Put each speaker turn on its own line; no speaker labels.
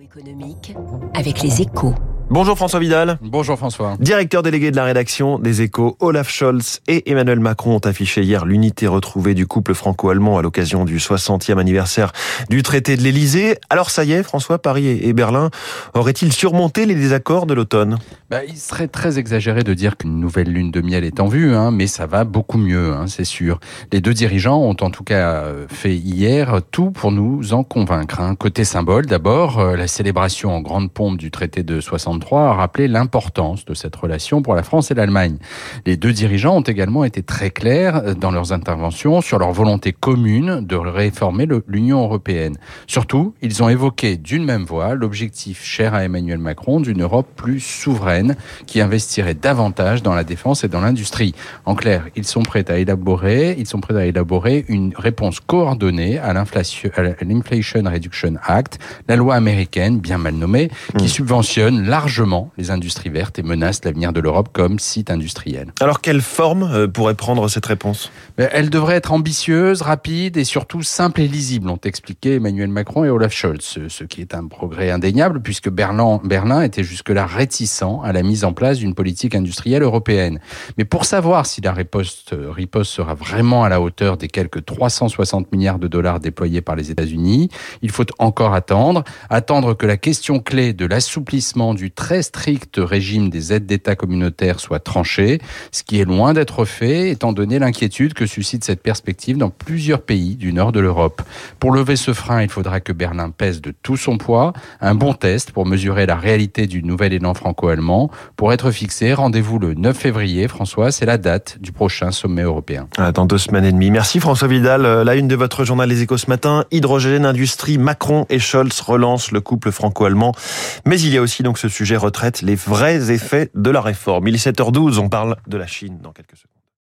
économique avec les échos.
Bonjour François Vidal.
Bonjour François.
Directeur délégué de la rédaction des échos, Olaf Scholz et Emmanuel Macron ont affiché hier l'unité retrouvée du couple franco-allemand à l'occasion du 60e anniversaire du traité de l'Elysée. Alors ça y est, François, Paris et Berlin auraient-ils surmonté les désaccords de l'automne?
Bah, Il serait très exagéré de dire qu'une nouvelle lune de miel est en vue, hein, mais ça va beaucoup mieux, hein, c'est sûr. Les deux dirigeants ont en tout cas fait hier tout pour nous en convaincre. Hein. Côté symbole, d'abord, euh, la célébration en grande pompe du traité de 60 a rappelé l'importance de cette relation pour la France et l'Allemagne. Les deux dirigeants ont également été très clairs dans leurs interventions sur leur volonté commune de réformer l'Union européenne. Surtout, ils ont évoqué d'une même voix l'objectif cher à Emmanuel Macron d'une Europe plus souveraine qui investirait davantage dans la défense et dans l'industrie. En clair, ils sont prêts à élaborer, ils sont prêts à élaborer une réponse coordonnée à l'inflation, l'Inflation Reduction Act, la loi américaine bien mal nommée, qui mmh. subventionne largement largement les industries vertes et menace l'avenir de l'Europe comme site industriel.
Alors quelle forme euh, pourrait prendre cette réponse?
Elle devrait être ambitieuse, rapide et surtout simple et lisible, ont expliqué Emmanuel Macron et Olaf Scholz, ce qui est un progrès indéniable puisque Berlin, Berlin était jusque-là réticent à la mise en place d'une politique industrielle européenne. Mais pour savoir si la riposte, riposte sera vraiment à la hauteur des quelques 360 milliards de dollars déployés par les États-Unis, il faut encore attendre, attendre que la question clé de l'assouplissement du très strict régime des aides d'État communautaires soit tranché, ce qui est loin d'être fait étant donné l'inquiétude que suscite cette perspective dans plusieurs pays du nord de l'Europe. Pour lever ce frein, il faudra que Berlin pèse de tout son poids, un bon test pour mesurer la réalité du nouvel élan franco-allemand. Pour être fixé, rendez-vous le 9 février, François, c'est la date du prochain sommet européen.
Ah, dans deux semaines et demie. Merci François Vidal. Euh, la une de votre journal Les Échos ce matin, hydrogène, industrie, Macron et Scholz relancent le couple franco-allemand. Mais il y a aussi donc ce retraite, les vrais effets de la réforme. Il est 7h12, on parle de la Chine dans quelques secondes.